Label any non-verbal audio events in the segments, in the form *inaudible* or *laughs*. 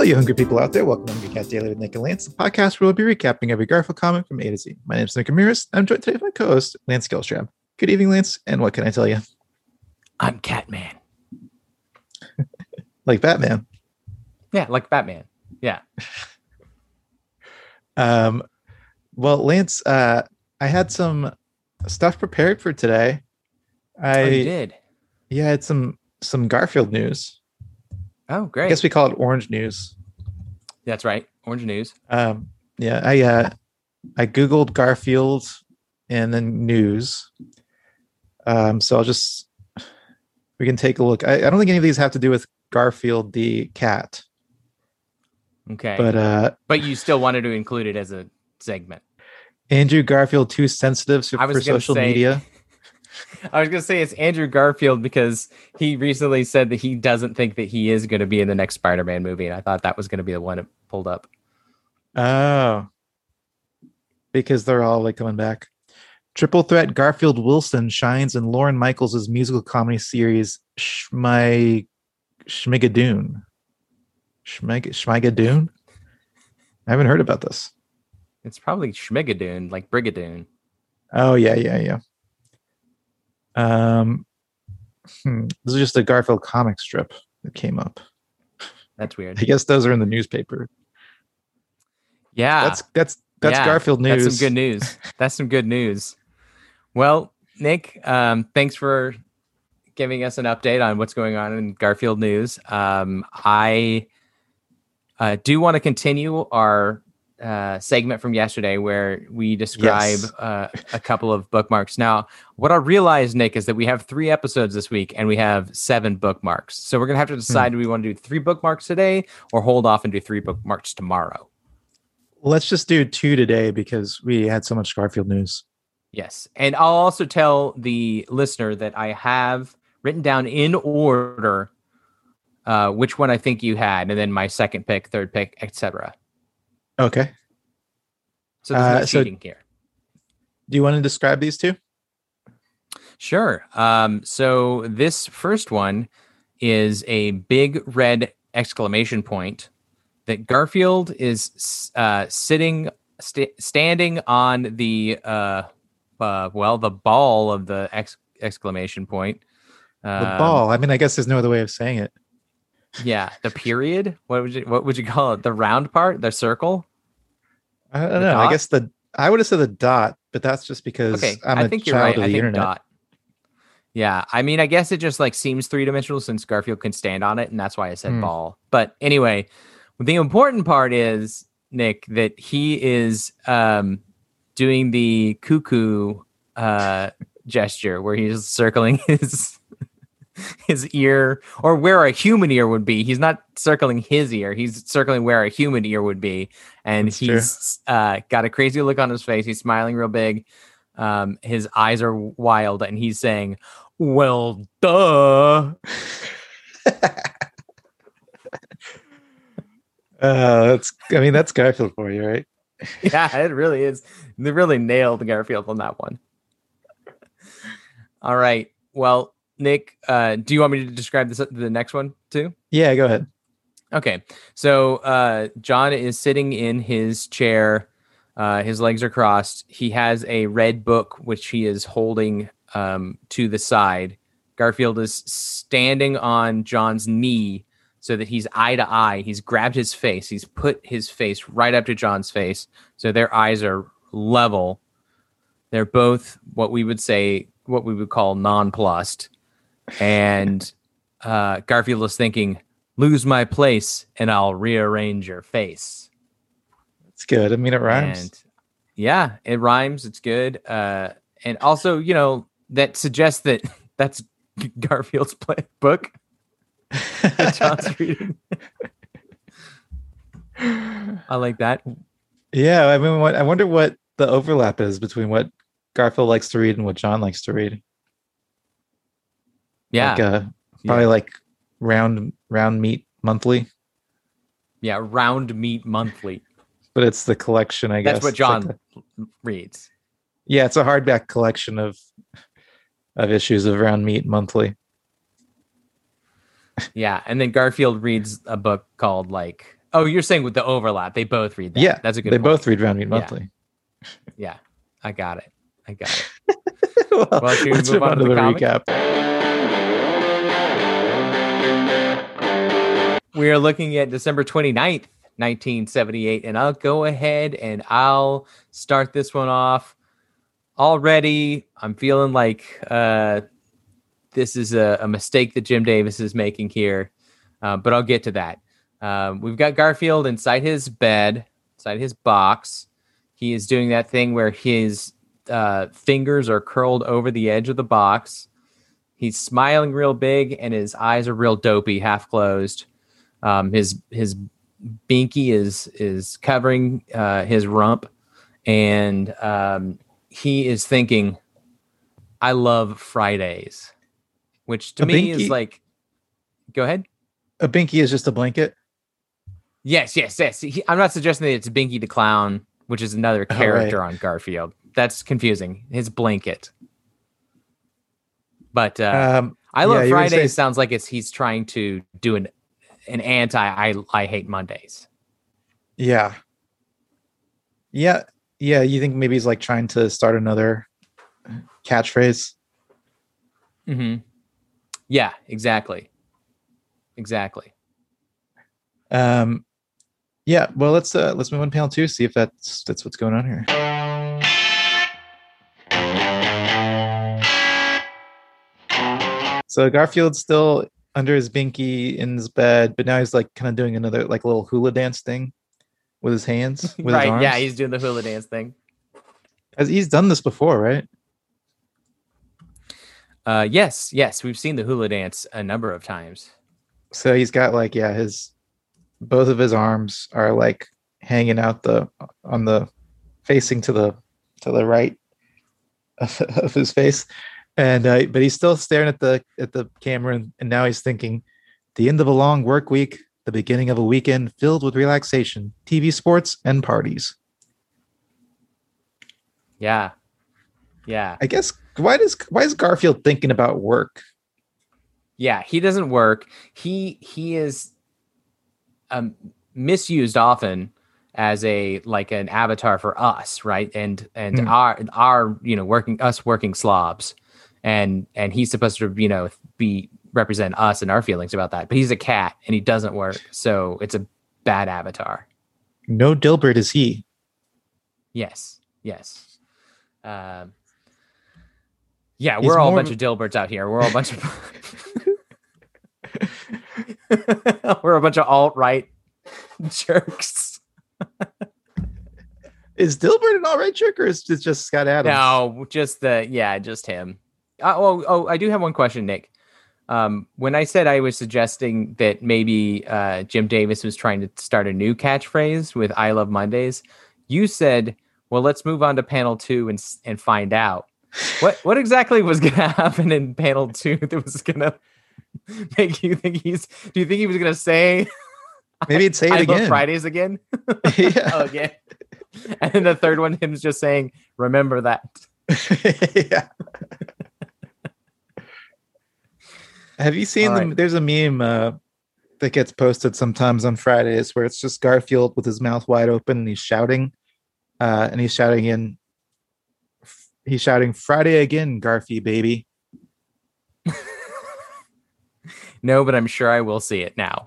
Hello, you hungry people out there. Welcome to Hungry Cat Daily with Nick and Lance, the podcast where we'll be recapping every Garfield comic from A to Z. My name is Nick Ramirez. I'm joined today by my co-host, Lance Gilstrap. Good evening, Lance, and what can I tell you? I'm Catman. *laughs* Like Batman. Yeah, like Batman. Yeah. *laughs* Um, well, Lance, uh, I had some stuff prepared for today. I oh, you did. yeah, I had some some Garfield news. Oh, great. I guess we call it orange news. That's right. Orange news. Um, yeah, I uh, I googled Garfield and then news. Um, so I'll just we can take a look. I, I don't think any of these have to do with Garfield the cat, Okay. but uh, but you still wanted to include it as a segment. Andrew Garfield too sensitive for, I was for social say- media. *laughs* I was going to say it's Andrew Garfield because he recently said that he doesn't think that he is going to be in the next Spider-Man movie, and I thought that was going to be the one that pulled up. Oh, because they're all like coming back. Triple threat Garfield Wilson shines in Lorne Michaels' musical comedy series Schmy Schmigadoon. Schmig Schmigadoon? I haven't heard about this. It's probably Schmigadoon, like Brigadoon. Oh yeah, yeah, yeah. Um hmm, this is just a Garfield comic strip that came up. That's weird. I guess those are in the newspaper. Yeah. That's that's that's Yeah, Garfield news. That's some good news. *laughs* That's some good news. Well, Nick, um, thanks for giving us an update on what's going on in Garfield news. Um, I uh, do want to continue our uh, segment from yesterday where we describe Yes. uh, a couple of bookmarks. Now, what I realized, Nick, is that we have three episodes this week and we have seven bookmarks. So we're going to have to decide do we want to do three bookmarks today or hold off and do three bookmarks tomorrow? Let's just do two today because we had so much Garfield news. Yes. And I'll also tell the listener that I have written down in order uh, which one I think you had, and then my second pick, third pick, etc. Okay. So there's no Uh, so- here. Do you want to describe these two? Sure. Um, so this first one is a big red exclamation point that Garfield is uh, sitting, sta standing on the uh, uh, well, the ball of the ex- exclamation point. The Um, ball. I mean, I guess there's no other way of saying it. Yeah, the period. What would you what would you call it? The round part, the circle. I don't The know. I guess the I would have said the dot, but that's just because Okay, I'm I a think you're child right. of I the think internet. dot. Yeah, I mean, I guess it just like seems three dimensional since Garfield can stand on it, and that's why I said Hmm. ball. But anyway, the important part is Nick that he is um, doing the cuckoo uh, *laughs* gesture where he's circling *laughs* his his ear or where a human ear would be. He's not circling his ear; he's circling where a human ear would be, and That's he's uh, got a crazy look on his face. He's smiling real big. Um, his eyes are wild, and he's saying, "Well, duh." *laughs* Uh, that's. I mean, that's Garfield for you, right? *laughs* yeah, it really is. They really nailed Garfield on that one. All right. Well, Nick, uh, do you want me to describe this the next one too? Yeah. Go ahead. Okay. So uh, John is sitting in his chair. Uh, his legs are crossed. He has a red book which he is holding um, to the side. Garfield is standing on John's knee so that he's eye to eye. He's grabbed his face. He's put his face right up to John's face. So their eyes are level. They're both what we would say, what we would call nonplussed. And uh, Garfield is thinking, lose my place and I'll rearrange your face. It's good. I mean, it rhymes. And yeah, it rhymes. It's good. Uh, and also, you know, that suggests that *laughs* that's *laughs* Garfield's play book John's *laughs* reading. I like that. yeah. I mean, what I wonder what the overlap is between what Garfield likes to read and what John likes to read. Yeah. Like, uh, probably like round round meat monthly, yeah. Round Meat Monthly. but it's the collection. I guess That's what It's like John reads. yeah, it's a hardback collection of of issues of Round Meat Monthly. Yeah. And then Garfield reads a book called like Oh, you're saying with the overlap, they both read that. Yeah, that's a good. One. They point. both read Round Meat Monthly. Yeah, I got it. I got it. *laughs* well, Well, let's move on on to the the recap. We are looking at December 29th, 1978, and I'll go ahead and I'll start this one off. Already, I'm feeling like uh, this is a, a mistake that Jim Davis is making here, uh, but I'll get to that. Um, we've got Garfield inside his bed, inside his box. He is doing that thing where his uh, fingers are curled over the edge of the box. He's smiling real big, and his eyes are real dopey, half closed. Um, his his binky is is covering uh, his rump, and um, he is thinking, "I love Fridays," which to A me is like, "Go ahead." A binky is just a blanket. Yes, yes, yes. He, I'm not suggesting that it's Binky the Clown, which is another Oh, right. character on Garfield. That's confusing. His blanket. But uh, Um, I love yeah, say- sounds like it's he's trying to do an an anti I I hate Mondays. yeah, yeah, yeah. You think maybe he's like trying to start another catchphrase? hmm Yeah, exactly. Exactly. Um, yeah. Well, let's uh, let's move on to panel two. See if that's that's what's going on here. So Garfield's still under his binky in his bed, but now he's like kind of doing another like little hula dance thing with his hands. *laughs* With right. His arms. Yeah, he's doing the hula dance thing. Has- he's done this before, right? Uh, yes, yes, we've seen the hula dance a number of times. So he's got like yeah, his both of his arms are like hanging out the on the facing to the to the right of, *laughs* of his face, and uh, but he's still staring at the at the camera, and, and now he's thinking, the end of a long work week, the beginning of a weekend filled with relaxation, TV, sports, and parties. Yeah. Yeah. I guess why does why is Garfield thinking about work? Yeah, he doesn't work. He he is um misused often as a like an avatar for us, right? And and Hmm. our our you know working us working slobs. And and he's supposed to, you know, be represent us and our feelings about that. But he's a cat and he doesn't work. So it's a bad avatar. No Dilbert is he. Yes. Yes. Um yeah, He's we're all a bunch of- Dilberts out here. We're all a bunch of *laughs* *laughs* We're a bunch of alt right jerks. Is Dilbert an alt-right jerk or is it just Scott Adams? No, just the yeah, just him. Uh, oh, oh, I do have one question, Nick. Um, when I said I was suggesting that maybe uh, Jim Davis was trying to start a new catchphrase with "I love Mondays," you said, "Well, let's move on to panel two and and find out what what exactly was going *laughs* to happen in panel two that was going *laughs* to make you think he's. Do you think he was going to say Maybe it'd say it "I love again. Fridays" again? *laughs* yeah. oh, again. And then the third one, him's just saying, "Remember that." yeah. Have you seen them? There's a meme uh, that gets posted sometimes on Fridays where it's just Garfield with his mouth wide open and he's shouting, uh, and he's shouting in. He's shouting Friday again, Garfy baby. *laughs* No, but I'm sure I will see it now.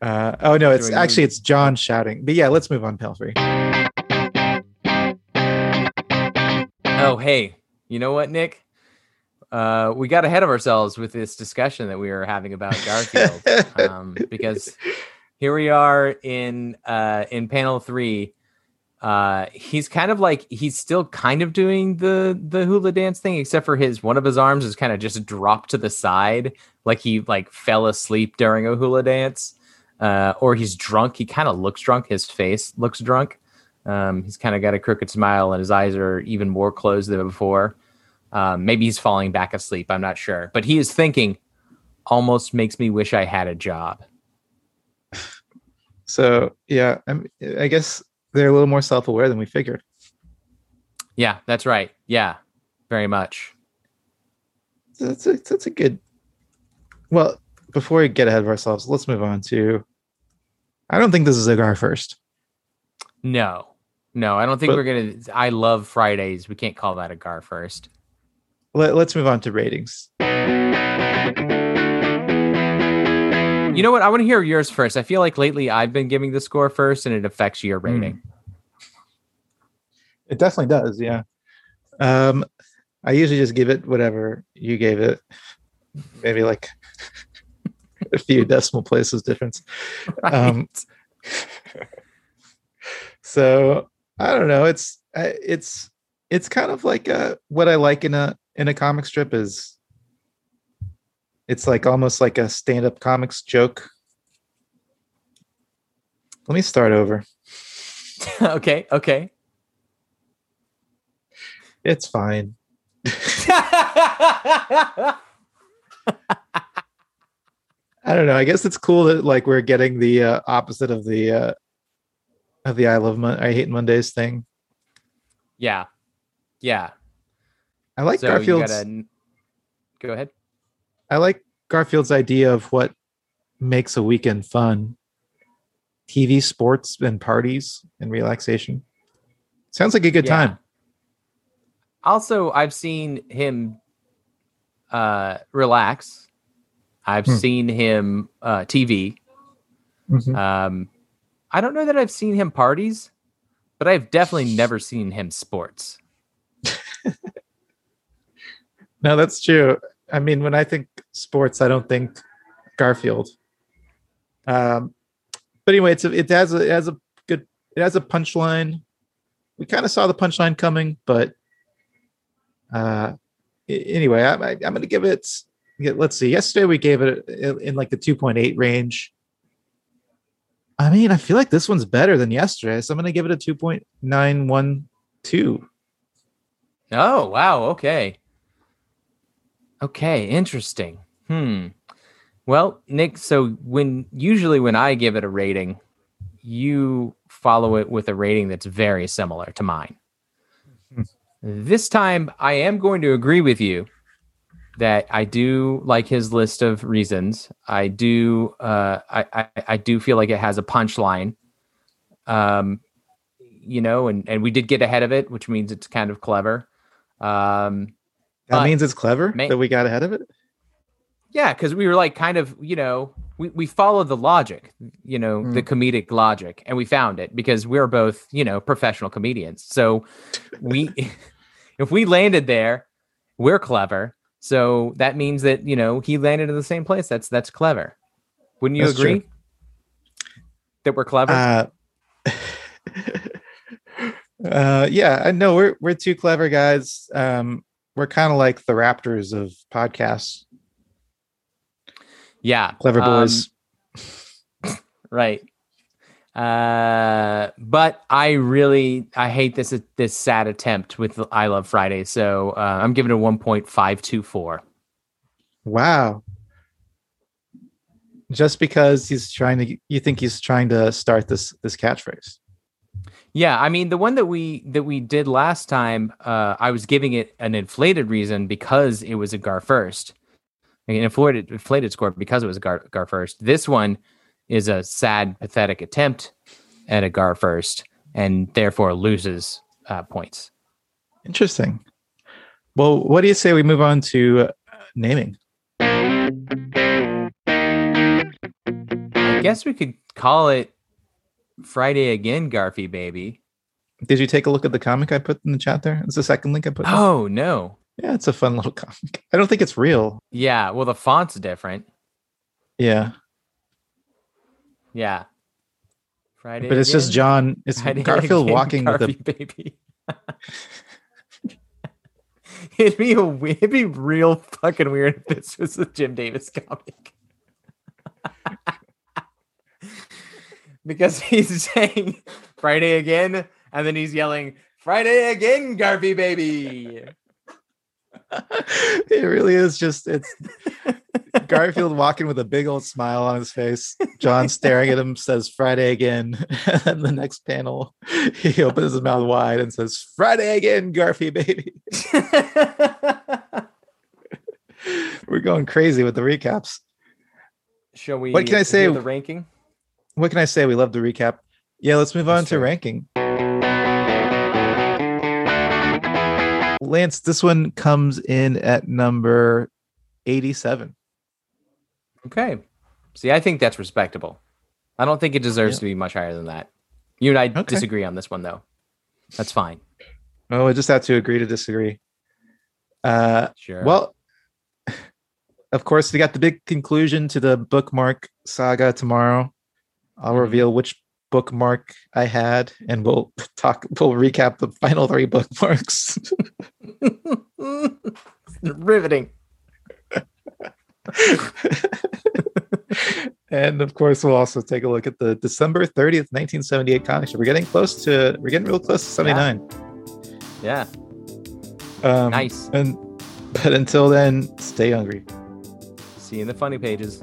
Uh, oh no, it's actually it's John shouting. But yeah, let's move on, Pelfrey. Oh, hey, you know what, Nick? Uh, we got ahead of ourselves with this discussion that we were having about Garfield, um, *laughs* because here we are in uh, in panel three. Uh, he's kind of like he's still kind of doing the the hula dance thing, except for his one of his arms is kind of just dropped to the side, like he like fell asleep during a hula dance, uh, or he's drunk. He kind of looks drunk. His face looks drunk. Um, he's kind of got a crooked smile, and his eyes are even more closed than before. Um, maybe he's falling back asleep. I'm not sure, but he is thinking. Almost makes me wish I had a job. *laughs* So yeah, I'm, I guess they're a little more self-aware than we figured. Yeah, that's right. Yeah, very much. That's a, that's a good. Well, before we get ahead of ourselves, let's move on to I don't think this is a Gar first. No, no, I don't think But- we're gonna. I love Fridays. We can't call that a Gar first. Let, let's move on to ratings. You know what? I want to hear yours first. I feel like lately I've been giving the score first, and it affects your rating. It definitely does, yeah. Um, I usually just give it whatever you gave it, maybe like *laughs* a few decimal places difference. *laughs* Um, so I don't know. It's it's it's kind of like a, what I like in a in a comic strip is it's like almost like a stand-up comics joke. Let me start over. *laughs* okay, okay. It's fine. *laughs* I don't know. I guess it's cool that like we're getting the uh, opposite of the uh, of the I love Mon- I hate Mondays thing. yeah, yeah. I like so Garfield's. gotta go ahead. I like Garfield's idea of what makes a weekend fun. TV, sports, and parties and relaxation. Sounds like a good Yeah. time. Also, I've seen him uh relax. I've Hmm. seen him uh TV. Mhm. Um I don't know that I've seen him parties, but I've definitely never seen him sports. *laughs* No, that's true. I mean, when I think sports, I don't think Garfield. Um, but anyway, it's a, it has a it has a good it has a punchline. We kind of saw the punchline coming, but uh, anyway, I, I'm going to give it. Let's see. Yesterday we gave it in like the 2.8 range. I mean, I feel like this one's better than yesterday, so I'm going to give it a 2.912. Oh, wow, okay. Okay, interesting. Hmm. Well, Nick, so when usually when I give it a rating, you follow it with a rating that's very similar to mine. *laughs* This time I am going to agree with you that I do like his list of reasons. I do uh I I, I do feel like it has a punchline. Um you know, and and we did get ahead of it, which means it's kind of clever. Um That But- means it's clever Ma- that we got ahead of it. Yeah, because we were like kind of, you know, we, we followed the logic, you know, the comedic logic, and we found it because we're both, you know, professional comedians. So we *laughs* if we landed there, we're clever. So that means that, you know, he landed in the same place. That's that's clever. Wouldn't you That's true. agree? That we're clever? Uh, *laughs* uh, yeah, I know we're we're two clever guys. Um, we're kind of like the Raptors of podcasts, yeah. clever um, boys. *laughs* right uh but i really i hate this this sad attempt with i love friday so uh, i'm giving it a 1.524 wow. Just because he's trying to, you think he's trying to start this this catchphrase? Yeah i mean the one that we that we did last time uh i was giving it an inflated reason because it was a gar first an inflated inflated score because it was a gar, gar first this one is a sad pathetic attempt at a gar first and therefore loses uh, points Interesting. Well, what do you say we move on to uh, naming? I guess we could call it Friday again, Garfy baby. Did you take a look at the comic I put in the chat there? It's the second link I put. there. Oh no. Yeah, it's a fun little *laughs* comic. I don't think it's real. Yeah, well the font's different. Yeah, Yeah. Friday. but it's just? John. It's Friday Garfield again, walking with a Garfy baby. *laughs* it'd be a, it'd be real fucking weird if this was a Jim Davis comic. Because *laughs* he's saying Friday again, and then he's yelling Friday again, Garfy baby. *laughs* it really is just it's *laughs* Garfield walking with a big old smile on his face. John staring at him says Friday again. and the next panel, he opens his mouth wide and says Friday again, Garfy baby. We're going crazy with the recaps. Shall we? What can I say? The ranking. What can I say? We love the recap. Yeah, let's move on That's to fair. ranking. Lance, this one comes in at number 87. Okay. See, I think that's respectable. I don't think it deserves Yeah. to be much higher than that. You and I Okay. disagree on this one, though. That's fine. Oh, I just have to agree to disagree. Uh, Sure. well, *laughs* of course, we got the big conclusion to the bookmark saga tomorrow. I'll reveal which bookmark I had, and we'll *laughs* talk. We'll recap the final three bookmarks. *laughs* riveting. *laughs* and of course, we'll also take a look at the December 30th, 1978 comics. We're getting close to. We're getting real close to 79. Yeah. Um, Nice. And but until then, stay hungry. See you in the funny pages.